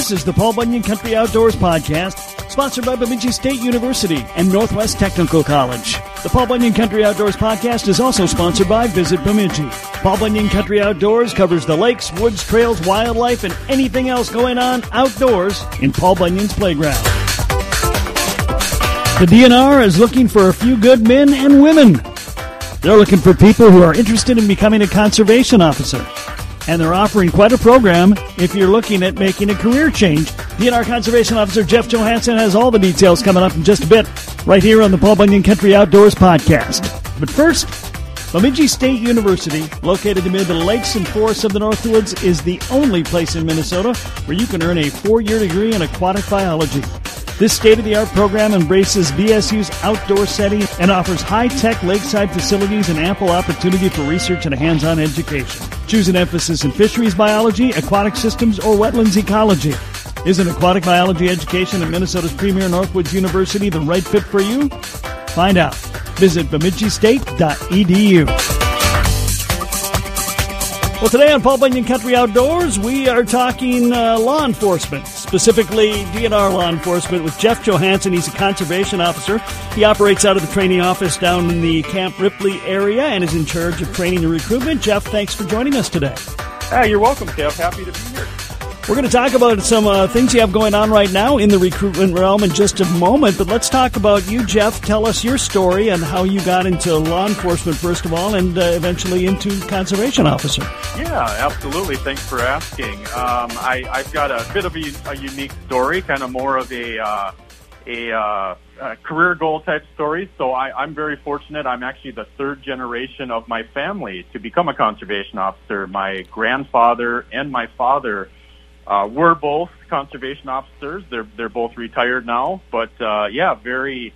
This is the Paul Bunyan Country Outdoors Podcast, sponsored by Bemidji State University and Northwest Technical College. The Paul Bunyan Country Outdoors Podcast is also sponsored by Visit Bemidji. Paul Bunyan Country Outdoors covers the lakes, woods, trails, wildlife, and anything else going on outdoors in Paul Bunyan's playground. The DNR is looking for a few good men and women. They're looking for people who are interested in becoming a conservation officer and they're offering quite a program if you're looking at making a career change. DNR Conservation Officer Jeff Johanson has all the details coming up in just a bit, right here on the Paul Bunyan Country Outdoors podcast. But first, Bemidji State University, located amid the lakes and forests of the Northwoods, is the only place in Minnesota where you can earn a four-year degree in aquatic biology. This state-of-the-art program embraces BSU's outdoor setting and offers high-tech lakeside facilities and ample opportunity for research and hands-on education. Choose an emphasis in fisheries biology, aquatic systems, or wetlands ecology. Is an aquatic biology education at Minnesota's premier Northwoods University the right fit for you? Find out. Visit bemidjistate.edu. Well, today on Paul Bunyan Country Outdoors, we are talking uh, law enforcement, specifically DNR law enforcement, with Jeff Johanson. He's a conservation officer. He operates out of the training office down in the Camp Ripley area and is in charge of training and recruitment. Jeff, thanks for joining us today. Hey, you're welcome, Kev. Happy to be here. We're going to talk about some uh, things you have going on right now in the recruitment realm in just a moment, but let's talk about you, Jeff. Tell us your story and how you got into law enforcement, first of all, and uh, eventually into conservation officer. Yeah, absolutely. Thanks for asking. Um, I, have got a bit of a, a, unique story, kind of more of a, uh, a, uh, a, career goal type story. So I, I'm very fortunate. I'm actually the third generation of my family to become a conservation officer. My grandfather and my father uh, we're both conservation officers. They're they're both retired now, but uh, yeah, very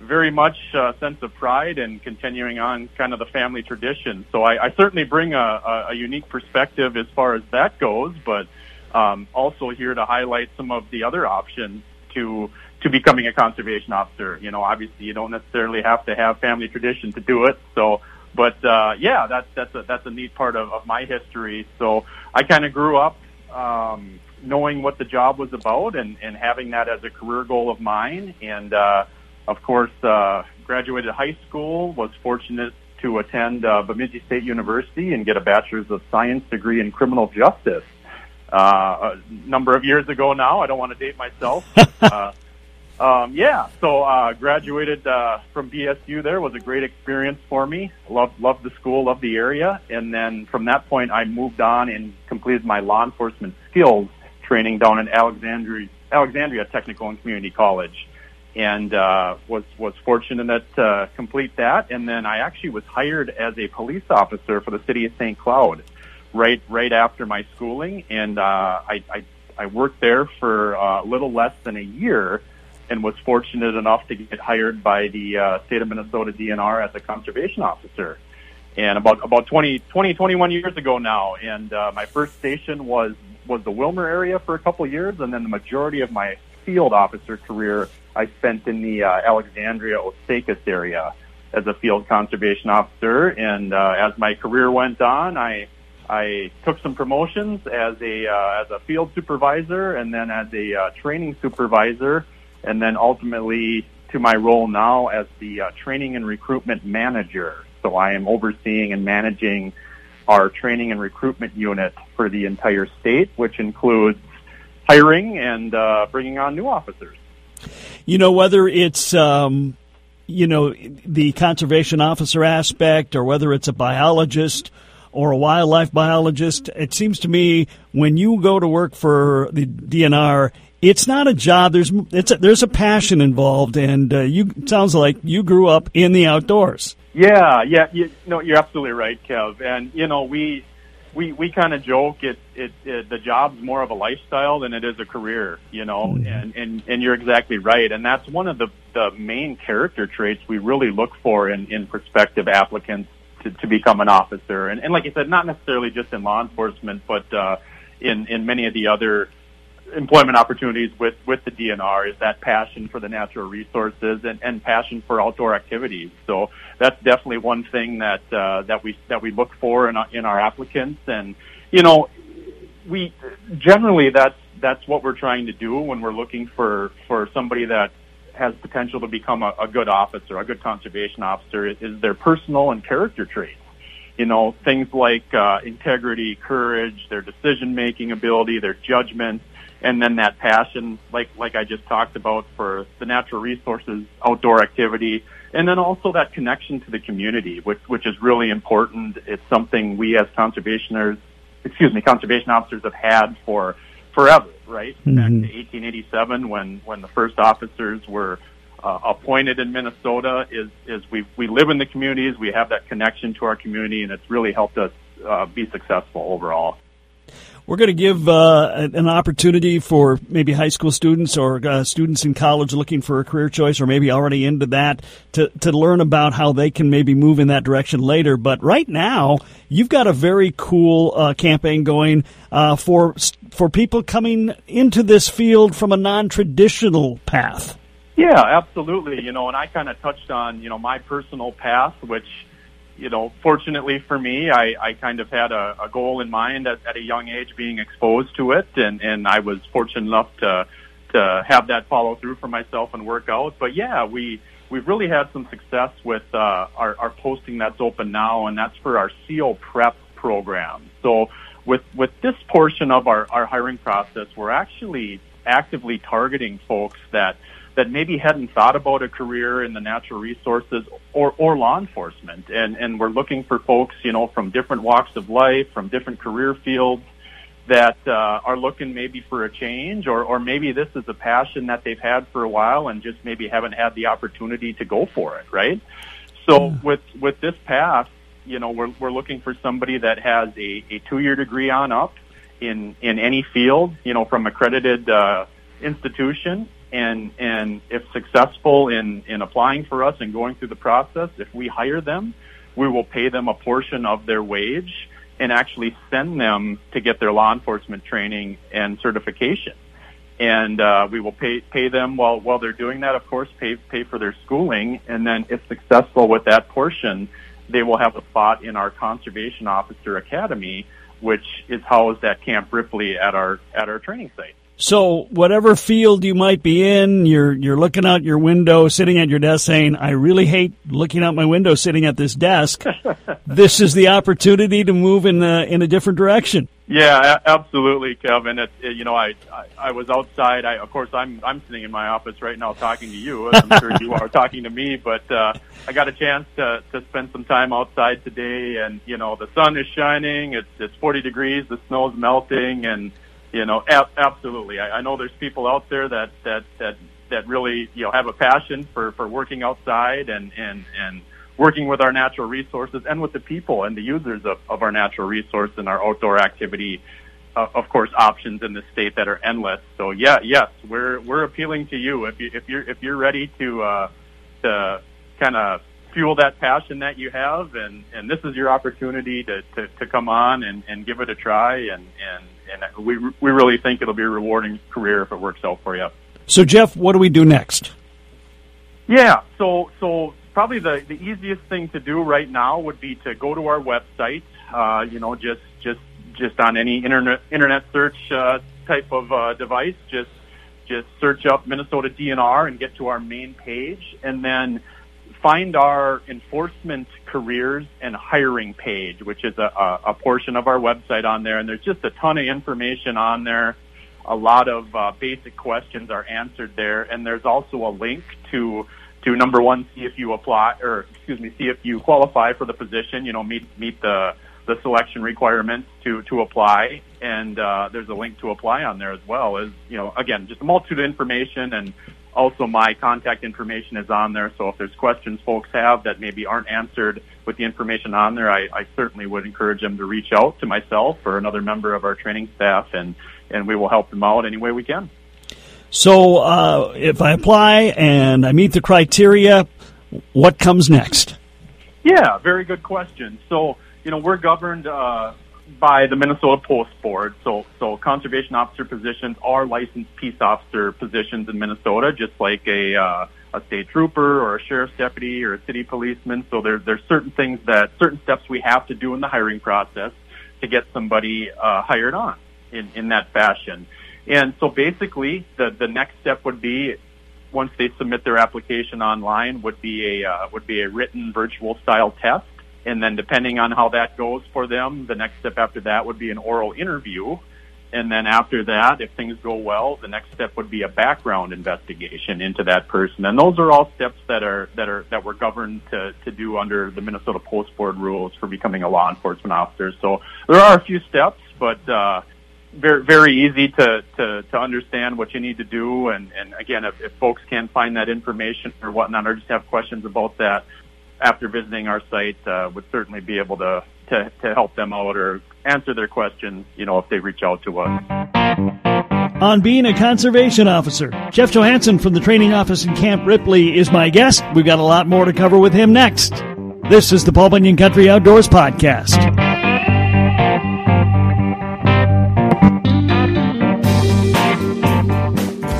very much a sense of pride and continuing on kind of the family tradition. So I, I certainly bring a, a, a unique perspective as far as that goes, but um, also here to highlight some of the other options to to becoming a conservation officer. You know, obviously you don't necessarily have to have family tradition to do it. So, but uh, yeah, that's that's a that's a neat part of, of my history. So I kind of grew up um, knowing what the job was about and, and having that as a career goal of mine. And uh, of course, uh, graduated high school, was fortunate to attend uh, Bemidji State University and get a bachelor's of science degree in criminal justice. Uh, a number of years ago now, I don't want to date myself. uh, um, yeah, so uh, graduated uh, from BSU. There was a great experience for me. Loved loved the school, loved the area, and then from that point, I moved on and completed my law enforcement skills training down in Alexandria, Alexandria Technical and Community College, and uh, was was fortunate to uh, complete that. And then I actually was hired as a police officer for the city of St. Cloud, right right after my schooling, and uh, I, I I worked there for uh, a little less than a year and was fortunate enough to get hired by the uh, state of Minnesota DNR as a conservation officer. And about about 20, 20 21 years ago now, and uh, my first station was was the Willmar area for a couple years, and then the majority of my field officer career I spent in the uh, Alexandria Osakis area as a field conservation officer. And uh, as my career went on, I I took some promotions as a uh, as a field supervisor, and then as a uh, training supervisor and then ultimately to my role now as the uh, training and recruitment manager. So I am overseeing and managing our training and recruitment unit for the entire state, which includes hiring and uh, bringing on new officers. You know, whether it's um, you know the conservation officer aspect, or whether it's a biologist or a wildlife biologist, it seems to me when you go to work for the DNR, it's not a job. There's it's a, there's a passion involved, and uh, you sounds like you grew up in the outdoors. Yeah, yeah, you, no, you're absolutely right, Kev. And you know, we we we kind of joke it, it it the job's more of a lifestyle than it is a career, you know. Mm-hmm. And and and you're exactly right. And that's one of the the main character traits we really look for in in prospective applicants to to become an officer. And and like you said, not necessarily just in law enforcement, but uh, in in many of the other employment opportunities with, with the DNR is that passion for the natural resources and, and passion for outdoor activities. So that's definitely one thing that uh, that we that we look for in our, in our applicants. And you know, we generally that's that's what we're trying to do when we're looking for for somebody that has potential to become a, a good officer, a good conservation officer, is their personal and character traits. You know, things like uh, integrity, courage, their decision making ability, their judgment, and then that passion, like like I just talked about, for the natural resources, outdoor activity, and then also that connection to the community, which which is really important. It's something we as conservationers, excuse me, conservation officers have had for forever, right? Mm-hmm. Back to 1887 when when the first officers were uh, appointed in Minnesota is is we we live in the communities, we have that connection to our community, and it's really helped us uh, be successful overall. We're going to give uh, an opportunity for maybe high school students or uh, students in college looking for a career choice, or maybe already into that, to to learn about how they can maybe move in that direction later. But right now, you've got a very cool uh, campaign going uh, for for people coming into this field from a non traditional path. Yeah, absolutely. You know, and I kind of touched on you know my personal path, which you know, fortunately for me, I, I kind of had a, a goal in mind at, at a young age being exposed to it, and, and I was fortunate enough to to have that follow through for myself and work out. But yeah, we we've really had some success with uh, our, our posting that's open now, and that's for our CO prep program. So with with this portion of our, our hiring process, we're actually actively targeting folks that that maybe hadn't thought about a career in the natural resources or, or law enforcement. And, and we're looking for folks, you know, from different walks of life, from different career fields that uh, are looking maybe for a change or, or maybe this is a passion that they've had for a while and just maybe haven't had the opportunity to go for it, right? So with, with this path, you know, we're, we're looking for somebody that has a, a two-year degree on up in, in any field, you know, from accredited, uh, institution and and if successful in in applying for us and going through the process, if we hire them, we will pay them a portion of their wage and actually send them to get their law enforcement training and certification. And uh, we will pay pay them while while they're doing that. Of course, pay pay for their schooling, and then if successful with that portion, they will have a spot in our conservation officer academy, which is housed at Camp Ripley at our at our training site. So whatever field you might be in, you're you're looking out your window, sitting at your desk, saying, "I really hate looking out my window, sitting at this desk." this is the opportunity to move in a, in a different direction. Yeah, absolutely, Kevin. It, it, you know, I, I I was outside. I of course I'm I'm sitting in my office right now talking to you. I'm sure you are talking to me, but uh, I got a chance to to spend some time outside today, and you know the sun is shining. It's it's 40 degrees. The snow's melting, and you know, ab- absolutely. I, I know there's people out there that that that that really you know have a passion for for working outside and and and working with our natural resources and with the people and the users of, of our natural resource and our outdoor activity. Uh, of course, options in the state that are endless. So yeah, yes, we're we're appealing to you if you if you're if you're ready to uh, to kind of fuel that passion that you have and and this is your opportunity to to, to come on and and give it a try and and and we we really think it'll be a rewarding career if it works out for you. So, Jeff, what do we do next? Yeah, so so probably the the easiest thing to do right now would be to go to our website. Uh, you know, just just just on any internet internet search uh, type of uh, device, just just search up Minnesota DNR and get to our main page, and then find our enforcement careers and hiring page, which is a, a, portion of our website on there. And there's just a ton of information on there. A lot of uh, basic questions are answered there. And there's also a link to, to number one, see if you apply, or excuse me, see if you qualify for the position, you know, meet, meet the, the selection requirements to, to apply. And, uh, there's a link to apply on there as well as, you know, again, just a multitude of information and also, my contact information is on there. So if there's questions folks have that maybe aren't answered with the information on there, I, I certainly would encourage them to reach out to myself or another member of our training staff, and and we will help them out any way we can. So uh, if I apply and I meet the criteria, what comes next? Yeah, very good question. So you know we're governed. Uh, by the Minnesota Post Board. So, so conservation officer positions are licensed peace officer positions in Minnesota, just like a uh, a state trooper or a sheriff's deputy or a city policeman. So there, there's certain things that certain steps we have to do in the hiring process to get somebody uh, hired on in in that fashion. And so basically, the the next step would be once they submit their application online would be a uh, would be a written virtual style test, and then depending on how that goes for them, the next step after that would be an oral interview, and then after that, if things go well, the next step would be a background investigation into that person. And those are all steps that are that are that we're governed to to do under the Minnesota Post Board rules for becoming a law enforcement officer. So there are a few steps, but uh, very very easy to, to to understand what you need to do. And and again, if, if folks can't find that information or whatnot, or just have questions about that after visiting our site, uh, would certainly be able to, to to help them out or answer their questions. You know, if they reach out to us. On being a conservation officer, Jeff Johanson from the training office in Camp Ripley is my guest. We've got a lot more to cover with him next. This is the Paul Bunyan Country Outdoors Podcast.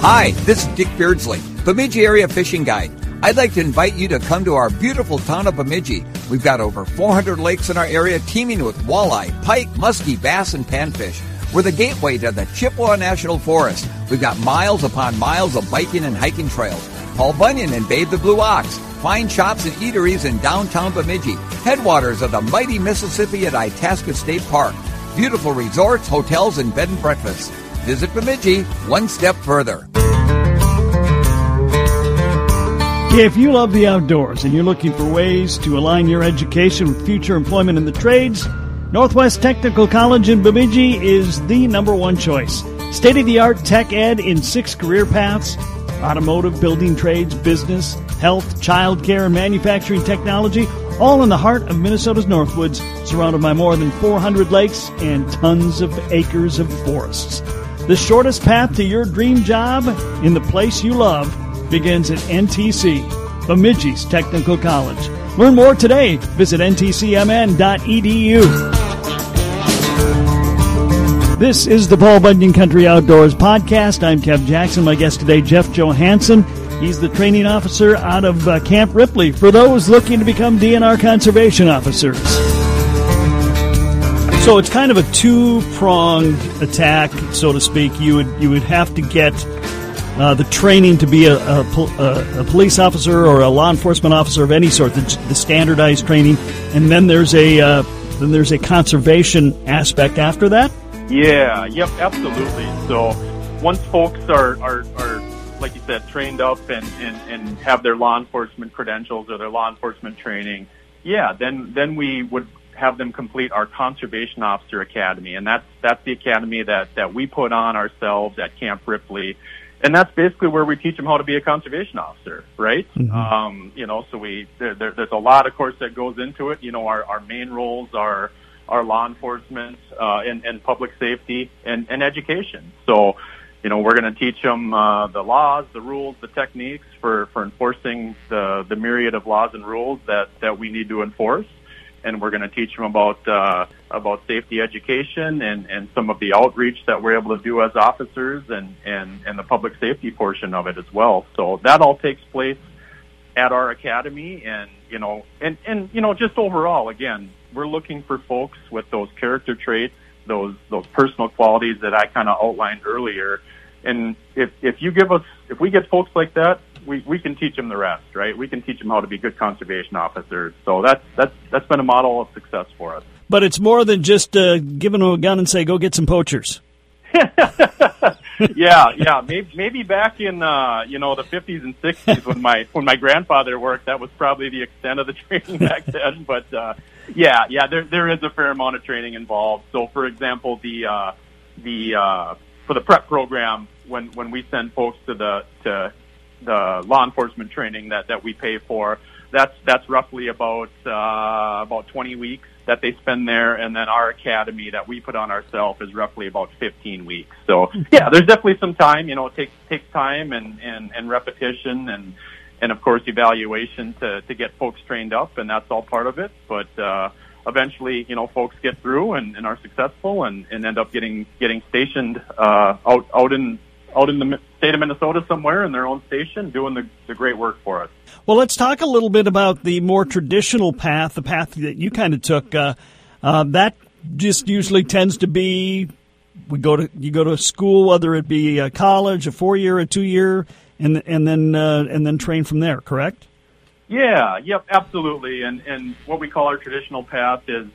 Hi, this is Dick Beardsley, Bemidji Area Fishing Guide. I'd like to invite you to come to our beautiful town of Bemidji. We've got over 400 lakes in our area teeming with walleye, pike, muskie, bass, and panfish. We're the gateway to the Chippewa National Forest. We've got miles upon miles of biking and hiking trails. Paul Bunyan and Babe the Blue Ox. Fine shops and eateries in downtown Bemidji. Headwaters of the mighty Mississippi at Itasca State Park. Beautiful resorts, hotels, and bed and breakfasts. Visit Bemidji one step further. If you love the outdoors and you're looking for ways to align your education with future employment in the trades, Northwest Technical College in Bemidji is the number one choice. State of the art tech ed in six career paths automotive, building trades, business, health, childcare, and manufacturing technology, all in the heart of Minnesota's Northwoods, surrounded by more than 400 lakes and tons of acres of forests. The shortest path to your dream job in the place you love begins at NTC, Bemidji's Technical College. Learn more today. Visit ntcmn.edu. This is the Paul Bunyan Country Outdoors Podcast. I'm Kev Jackson. My guest today, Jeff Johanson. He's the training officer out of uh, Camp Ripley for those looking to become DNR conservation officers. So it's kind of a two-pronged attack, so to speak. You would you would have to get uh, the training to be a, a, a, police officer or a law enforcement officer of any sort, the, the standardized training, and then there's a uh, then there's a conservation aspect after that. Yeah, yep, absolutely. So once folks are, are, are like you said, trained up and, and, and have their law enforcement credentials or their law enforcement training, yeah, then then we would have them complete our conservation officer academy, and that's that's the academy that that we put on ourselves at Camp Ripley, and that's basically where we teach them how to be a conservation officer, right? Mm-hmm. Um, you know, so we there, there, there's a lot, of course, that goes into it. You know, our our main roles are our law enforcement uh, and, and public safety and, and education. So, you know, we're going to teach them uh, the laws, the rules, the techniques for, for enforcing the, the myriad of laws and rules that, that we need to enforce. And we're going to teach them about uh, about safety education and, and some of the outreach that we're able to do as officers and, and, and the public safety portion of it as well. So that all takes place at our academy and you know and, and you know just overall again we're looking for folks with those character traits, those those personal qualities that I kind of outlined earlier. And if if you give us, if we get folks like that, we, we can teach them the rest, right? We can teach them how to be good conservation officers. So that's that's that's been a model of success for us. But it's more than just uh, giving them a gun and say, "Go get some poachers." yeah, yeah. Maybe, maybe back in uh, you know the 50s and 60s when my when my grandfather worked, that was probably the extent of the training back then. But uh, yeah, yeah, there there is a fair amount of training involved. So, for example, the uh, the uh, for the prep program, when when we send folks to the to the law enforcement training that that we pay for, that's that's roughly about uh, about 20 weeks that they spend there, and then our academy that we put on ourselves is roughly about 15 weeks. So yeah, there's definitely some time. You know, it takes takes time and and and repetition and and of course evaluation to to get folks trained up, and that's all part of it. But uh, eventually, you know, folks get through and, and are successful and, and end up getting getting stationed uh, out out in out in the state of Minnesota somewhere in their own station doing the, the great work for us. Well, let's talk a little bit about the more traditional path, the path that you kind of took. Uh, uh, that just usually tends to be we go to you go to school, whether it be a college, a four year, a two year, and and then uh, and then train from there. Correct? Yeah. Yep. Absolutely. And and what we call our traditional path is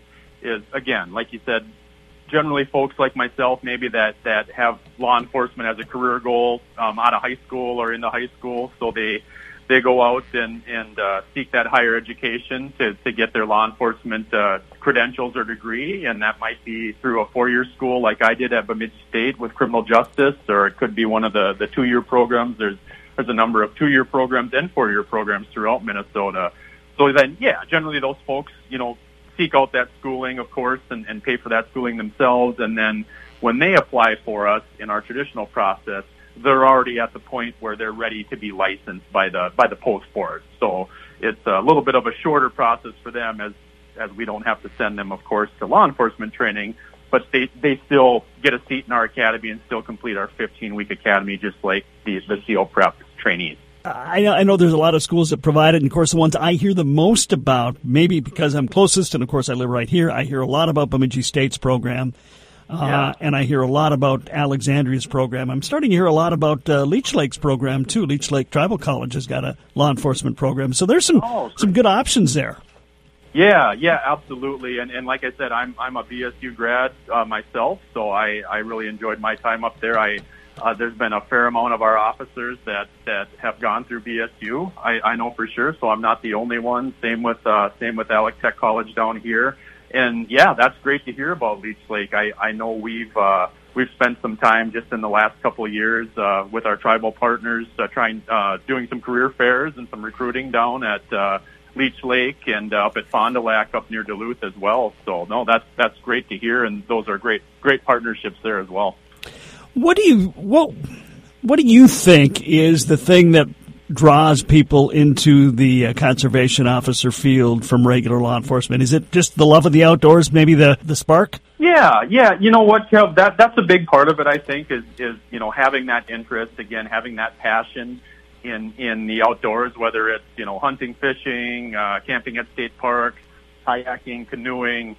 is again, like you said, generally folks like myself, maybe that that have law enforcement as a career goal um, out of high school or in the high school, so they they go out and and uh, seek that higher education to to get their law enforcement uh, credentials or degree, and that might be through a four year school like I did at Bemidji State with criminal justice, or it could be one of the the two year programs. There's there's a number of two year programs and four year programs throughout Minnesota. So then, yeah, generally those folks, you know, seek out that schooling, of course, and, and pay for that schooling themselves. And then when they apply for us in our traditional process, they're already at the point where they're ready to be licensed by the by the post board. So it's a little bit of a shorter process for them as as we don't have to send them, of course, to law enforcement training, but they they still get a seat in our academy and still complete our 15 week academy, just like the the CO prep trainees. I know, I know there's a lot of schools that provide it, and of course, the ones I hear the most about, maybe because I'm closest, and of course, I live right here, I hear a lot about Bemidji State's program. Uh, yeah. and I hear a lot about Alexandria's program. I'm starting to hear a lot about uh, Leech Lake's program too. Leech Lake Tribal College has got a law enforcement program, so there's some oh, some good options there. Yeah, yeah, absolutely. And and like I said, I'm I'm a BSU grad uh, myself, so I I really enjoyed my time up there. I uh, there's been a fair amount of our officers that that have gone through BSU. I, I know for sure, so I'm not the only one. Same with uh, same with Alex Tech College down here, and yeah, that's great to hear about Leech Lake. I I know we've uh, we've spent some time just in the last couple of years uh, with our tribal partners, uh, trying uh, doing some career fairs and some recruiting down at. Uh, Leech Lake and uh, up at Fond du Lac up near Duluth as well. So no, that's that's great to hear, and those are great great partnerships there as well. What do you what what do you think is the thing that draws people into the uh, conservation officer field from regular law enforcement? Is it just the love of the outdoors, maybe the the spark? Yeah, yeah. You know what, Kev? That that's a big part of it. I think is is you know having that interest again, having that passion in in the outdoors, whether it's you know hunting, fishing, uh, camping at state parks, kayaking, canoeing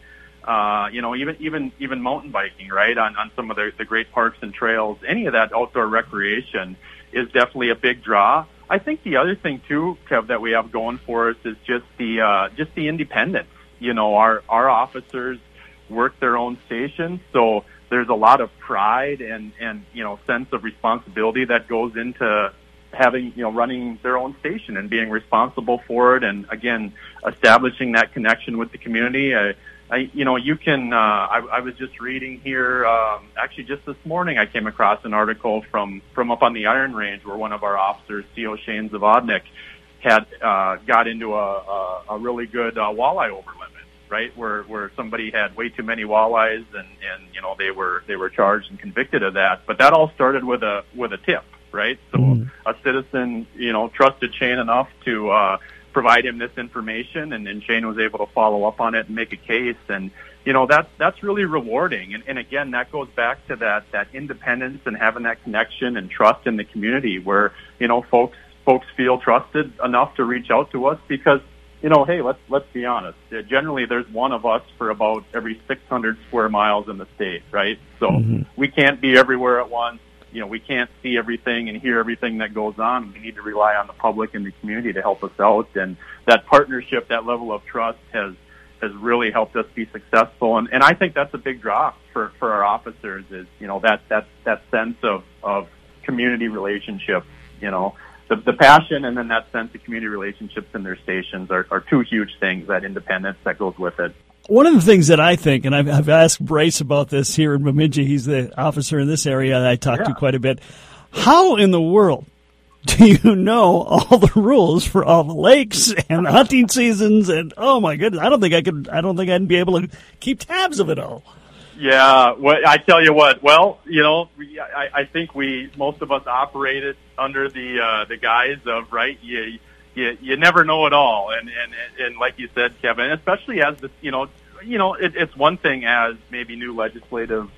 uh, you know, even even even mountain biking, right, on on some of the, the great parks and trails. Any of that outdoor recreation is definitely a big draw. I think the other thing too, Kev, that we have going for us is just the uh, just the independence. You know, our our officers work their own stations, so there's a lot of pride and and you know sense of responsibility that goes into having you know running their own station and being responsible for it, and again establishing that connection with the community. I, I, you know, you can. Uh, I, I was just reading here. Um, actually, just this morning, I came across an article from from up on the Iron Range where one of our officers, CO Shane Zavodnik, had uh, got into a, a, a really good uh, walleye over limit. Right, where where somebody had way too many walleyes, and and you know they were they were charged and convicted of that. But that all started with a with a tip, right? So mm. a citizen, you know, trusted Shane enough to. Uh, provide him this information, and, and Shane was able to follow up on it and make a case. And you know that's that's really rewarding. And, and again, that goes back to that that independence and having that connection and trust in the community, where you know folks folks feel trusted enough to reach out to us because you know, hey, let's let's be honest. Generally, there's one of us for about every 600 square miles in the state, right? So mm-hmm. we can't be everywhere at once you know, we can't see everything and hear everything that goes on. We need to rely on the public and the community to help us out. And that partnership, that level of trust has, has really helped us be successful. And, and I think that's a big draw for, for our officers is, you know, that, that, that sense of, of community relationship, you know, the, the passion and then that sense of community relationships in their stations are, are two huge things, that independence that goes with it one of the things that I think, and I've, I've, asked Bryce about this here in Bemidji, he's the officer in this area that I talk yeah. to quite a bit. How in the world do you know all the rules for all the lakes and the hunting seasons? And oh my goodness, I don't think I could. I don't think I'd be able to keep tabs of it all. Yeah, well, I tell you what. Well, you know, I, I think we most of us operated under the uh, the guise of right. You you you never know at all, and and and like you said, Kevin, especially as the you know you know it, it's one thing as maybe new legislative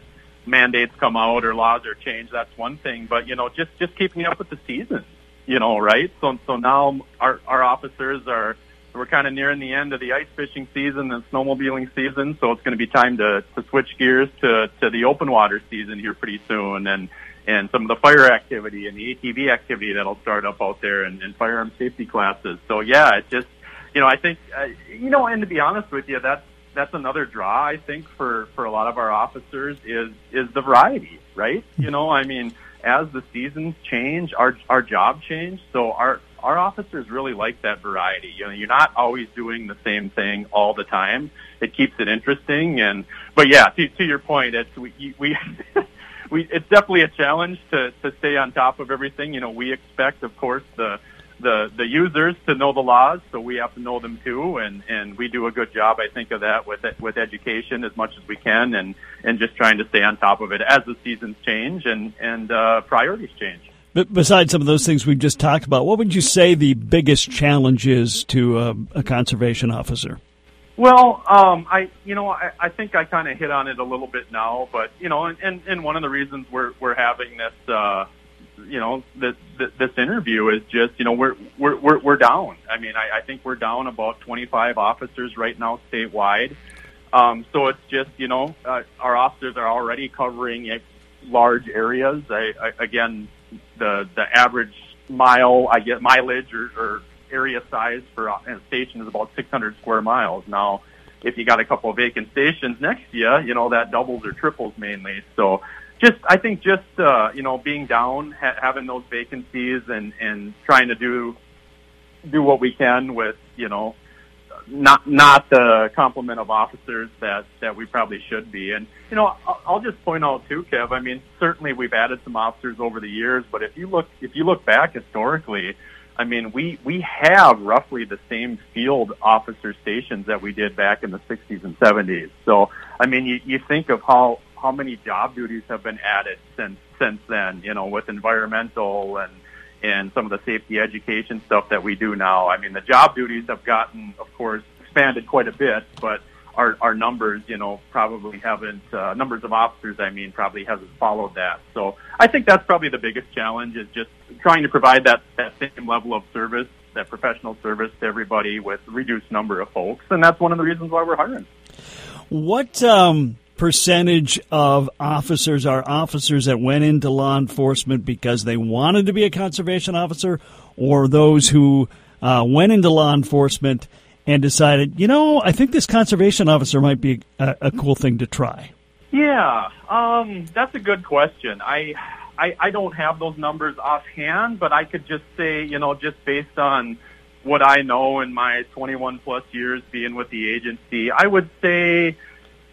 mandates come out or laws are changed. That's one thing, but you know just just keeping up with the seasons, you know, right? So so now our our officers are we're kind of nearing the end of the ice fishing season and snowmobiling season, so it's going to be time to, to switch gears to, to the open water season here pretty soon, and and some of the fire activity and the ATV activity that'll start up out there, and, and firearm safety classes. So yeah, it just you know I think uh, you know, and to be honest with you, that's that's another draw I think for for a lot of our officers is is the variety, right? You know, I mean, as the seasons change, our our job change, so our our officers really like that variety. You know, you're not always doing the same thing all the time. It keeps it interesting, and but yeah, to, to your point, it's we we. we it's definitely a challenge to to stay on top of everything. You know, we expect, of course, the the the users to know the laws, so we have to know them too, and and we do a good job, I think, of that with with education as much as we can, and and just trying to stay on top of it as the seasons change and and uh, priorities change. But besides some of those things we've just talked about, what would you say the biggest challenge is to uh, a conservation officer? Well, um, I, you know, I, I think I kind of hit on it a little bit now, but you know, and, and, and one of the reasons we're we're having this, uh, you know, this this interview is just, you know, we're we're we're, we're down. I mean, I, I think we're down about 25 officers right now statewide. Um, so it's just, you know, uh, our officers are already covering large areas. I, I again, the the average mile I get mileage or, or area size for a station is about 600 square miles. Now, if you got a couple of vacant stations next to you, you know, that doubles or triples mainly. So just, I think just, uh, you know, being down, ha- having those vacancies and, and trying to do, do what we can with, you know, not, not the complement of officers that, that we probably should be. And, you know, I'll, I'll just point out too, Kev, I mean, certainly we've added some officers over the years, but if you look, if you look back historically, I mean, we, we have roughly the same field officer stations that we did back in the 60s and 70s. So, I mean, you, you think of how, how many job duties have been added since, since then, you know, with environmental and, and some of the safety education stuff that we do now. I mean, the job duties have gotten, of course, expanded quite a bit, but our, our numbers, you know, probably haven't, uh, numbers of officers, I mean, probably hasn't followed that. So I think that's probably the biggest challenge is just trying to provide that, that same level of service, that professional service to everybody with reduced number of folks. And that's one of the reasons why we're hiring. What, um, percentage of officers are officers that went into law enforcement because they wanted to be a conservation officer or those who uh, went into law enforcement and decided, you know, I think this conservation officer might be a, a cool thing to try? Yeah, um, that's a good question. I, I I don't have those numbers offhand, but I could just say, you know, just based on what I know in my 21 plus years being with the agency, I would say,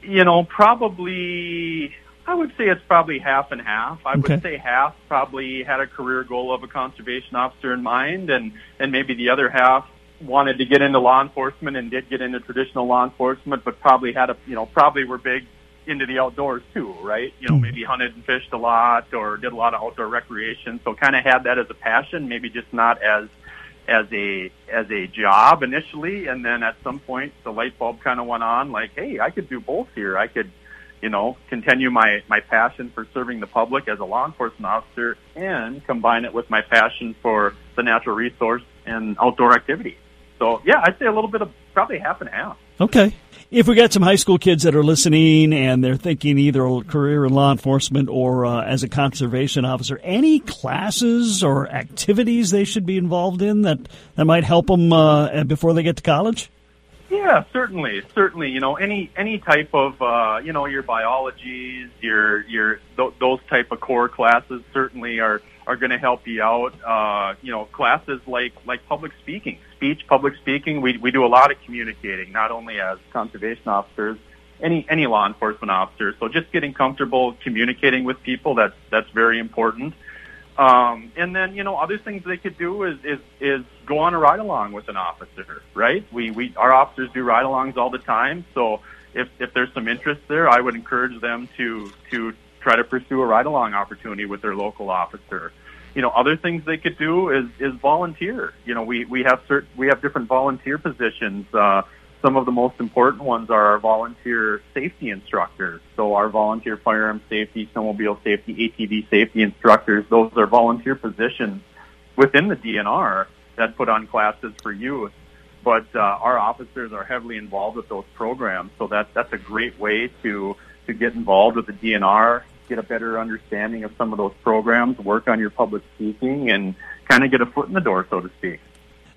you know, probably I would say it's probably half and half. I okay. would say half probably had a career goal of a conservation officer in mind, and and maybe the other half wanted to get into law enforcement and did get into traditional law enforcement, but probably had a, you know, probably were big into the outdoors too, right? You know, mm. maybe hunted and fished a lot or did a lot of outdoor recreation. So kind of had that as a passion, maybe just not as, as a, as a job initially. And then at some point the light bulb kind of went on like, Hey, I could do both here. I could, you know, continue my, my passion for serving the public as a law enforcement officer and combine it with my passion for the natural resource and outdoor activity. So yeah, I'd say a little bit of probably half and half. Okay. If we got some high school kids that are listening and they're thinking either a career in law enforcement or uh, as a conservation officer, any classes or activities they should be involved in that, that might help them uh, before they get to college? Yeah, certainly, certainly. You know, any any type of uh, you know your biologies, your your th- those type of core classes certainly are are going to help you out. Uh, you know, classes like like public speaking, public speaking. We we do a lot of communicating, not only as conservation officers, any any law enforcement officers. So just getting comfortable communicating with people that's that's very important. Um, and then you know other things they could do is is is go on a ride along with an officer, right? We we our officers do ride alongs all the time, so. If, if there's some interest there, I would encourage them to to try to pursue a ride along opportunity with their local officer. You know, other things they could do is is volunteer. You know, we we have certain we have different volunteer positions. Uh, some of the most important ones are our volunteer safety instructors. So our volunteer firearm safety, snowmobile safety, ATV safety instructors. Those are volunteer positions within the DNR that put on classes for youth but uh, our officers are heavily involved with those programs. So that that's a great way to to get involved with the DNR, get a better understanding of some of those programs, work on your public speaking, and kind of get a foot in the door, so to speak.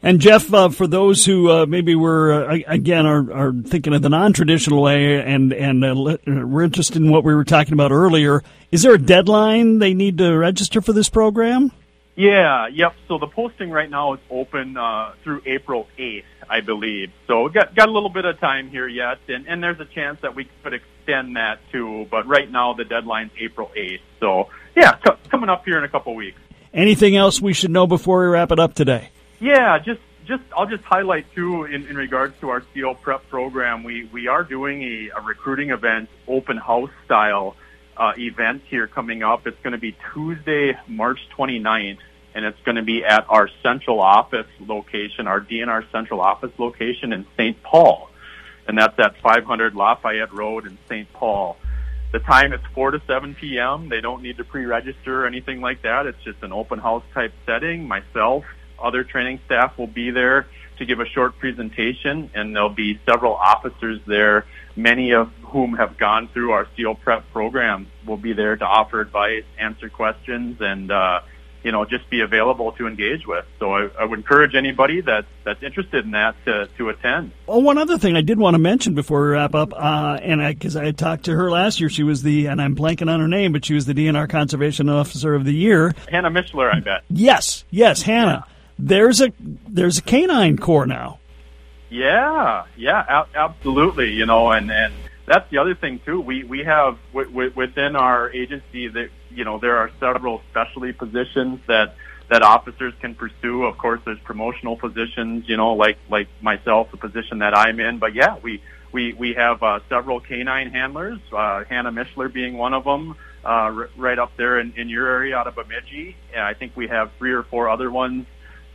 And Jeff, uh, for those who uh, maybe were uh, again are, are thinking of the non-traditional way and and uh, uh, we're interested in what we were talking about earlier, is there a deadline they need to register for this program? Yeah, yep. So the posting right now is open uh, through April 8th, I believe. So we got got a little bit of time here yet, and, and there's a chance that we could that too. But right now the deadline's April 8th. So yeah, c- coming up here in a couple weeks. Anything else we should know before we wrap it up today? Yeah, just just I'll just highlight too in, in regards to our CO prep program. We we are doing a, a recruiting event, open house style uh, event here coming up. It's going to be Tuesday, March 29th and it's going to be at our central office location, our DNR central office location in St. Paul. And that's at 500 Lafayette Road in St. Paul. The time is 4 to 7 p.m. They don't need to pre-register or anything like that. It's just an open house type setting. Myself, other training staff will be there to give a short presentation and there'll be several officers there, many of whom have gone through our CO prep program will be there to offer advice, answer questions, and, uh, you know, just be available to engage with. So I, I would encourage anybody that that's interested in that to, to attend. Well, one other thing I did want to mention before we wrap up, uh, and because I, I, had talked to her last year, she was the, and I'm blanking on her name, but she was the DNR Conservation Officer of the Year. Hannah Mishler, I bet. Yes, yes, Hannah. Yeah. There's a there's a canine corps now. Yeah, yeah, absolutely. You know, and and that's the other thing too. We we have w- w- within our agency that you know, there are several specialty positions that that officers can pursue. Of course, there's promotional positions, you know, like like myself, the position that I'm in. But yeah, we we we have uh, several canine handlers. Uh, Hannah Mishler being one of them, uh, r- right up there in, in your area out of Bemidji. And I think we have three or four other ones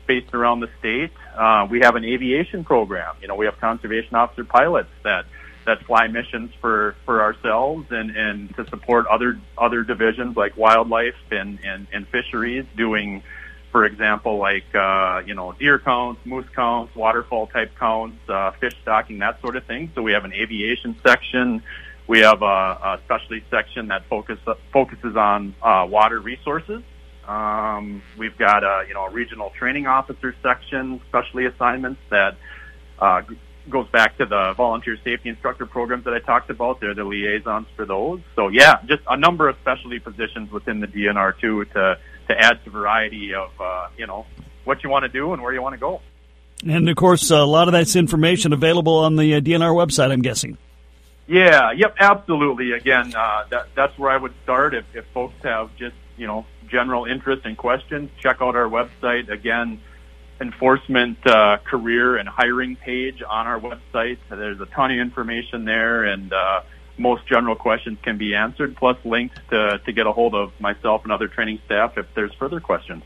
based around the state. Uh, we have an aviation program. You know, we have conservation officer pilots that that fly missions for for ourselves and and to support other other divisions like wildlife and and, and fisheries doing for example like uh you know deer counts moose counts waterfall type counts uh fish stocking that sort of thing. So we have an aviation section. We have a, a specialty section that focus focuses on uh water resources. Um we've got a you know a regional training officer section specialty assignments that uh goes back to the volunteer safety instructor programs that I talked about. They're the liaisons for those. So yeah, just a number of specialty positions within the DNR too to to add to variety of uh, you know what you want to do and where you want to go. And of course, a lot of that's information available on the uh, DNR website. I'm guessing. Yeah. Yep. Absolutely. Again, uh, that, that's where I would start. If, if folks have just you know general interest and questions, check out our website. Again, enforcement uh, career and hiring page on our website. There's a ton of information there, and uh, most general questions can be answered, plus links to, to get a hold of myself and other training staff if there's further questions.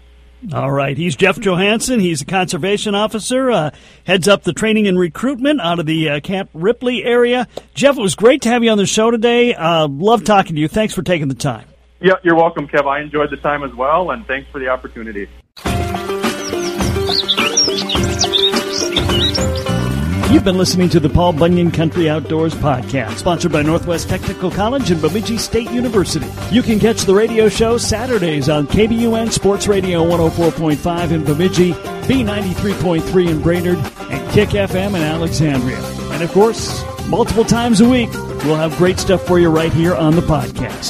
All right. He's Jeff Johanson. He's a conservation officer, uh, heads up the training and recruitment out of the uh, Camp Ripley area. Jeff, it was great to have you on the show today. Uh, love talking to you. Thanks for taking the time. Yeah, you're welcome, Kev. I enjoyed the time as well, and thanks for the opportunity. You've been listening to the Paul Bunyan Country Outdoors podcast, sponsored by Northwest Technical College and Bemidji State University. You can catch the radio show Saturdays on KBUN Sports Radio 104.5 in Bemidji, B93.3 in Brainerd, and Kick FM in Alexandria. And of course, multiple times a week, we'll have great stuff for you right here on the podcast.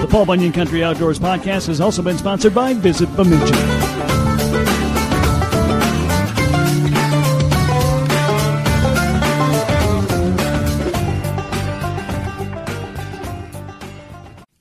The Paul Bunyan Country Outdoors podcast has also been sponsored by Visit Bemidji.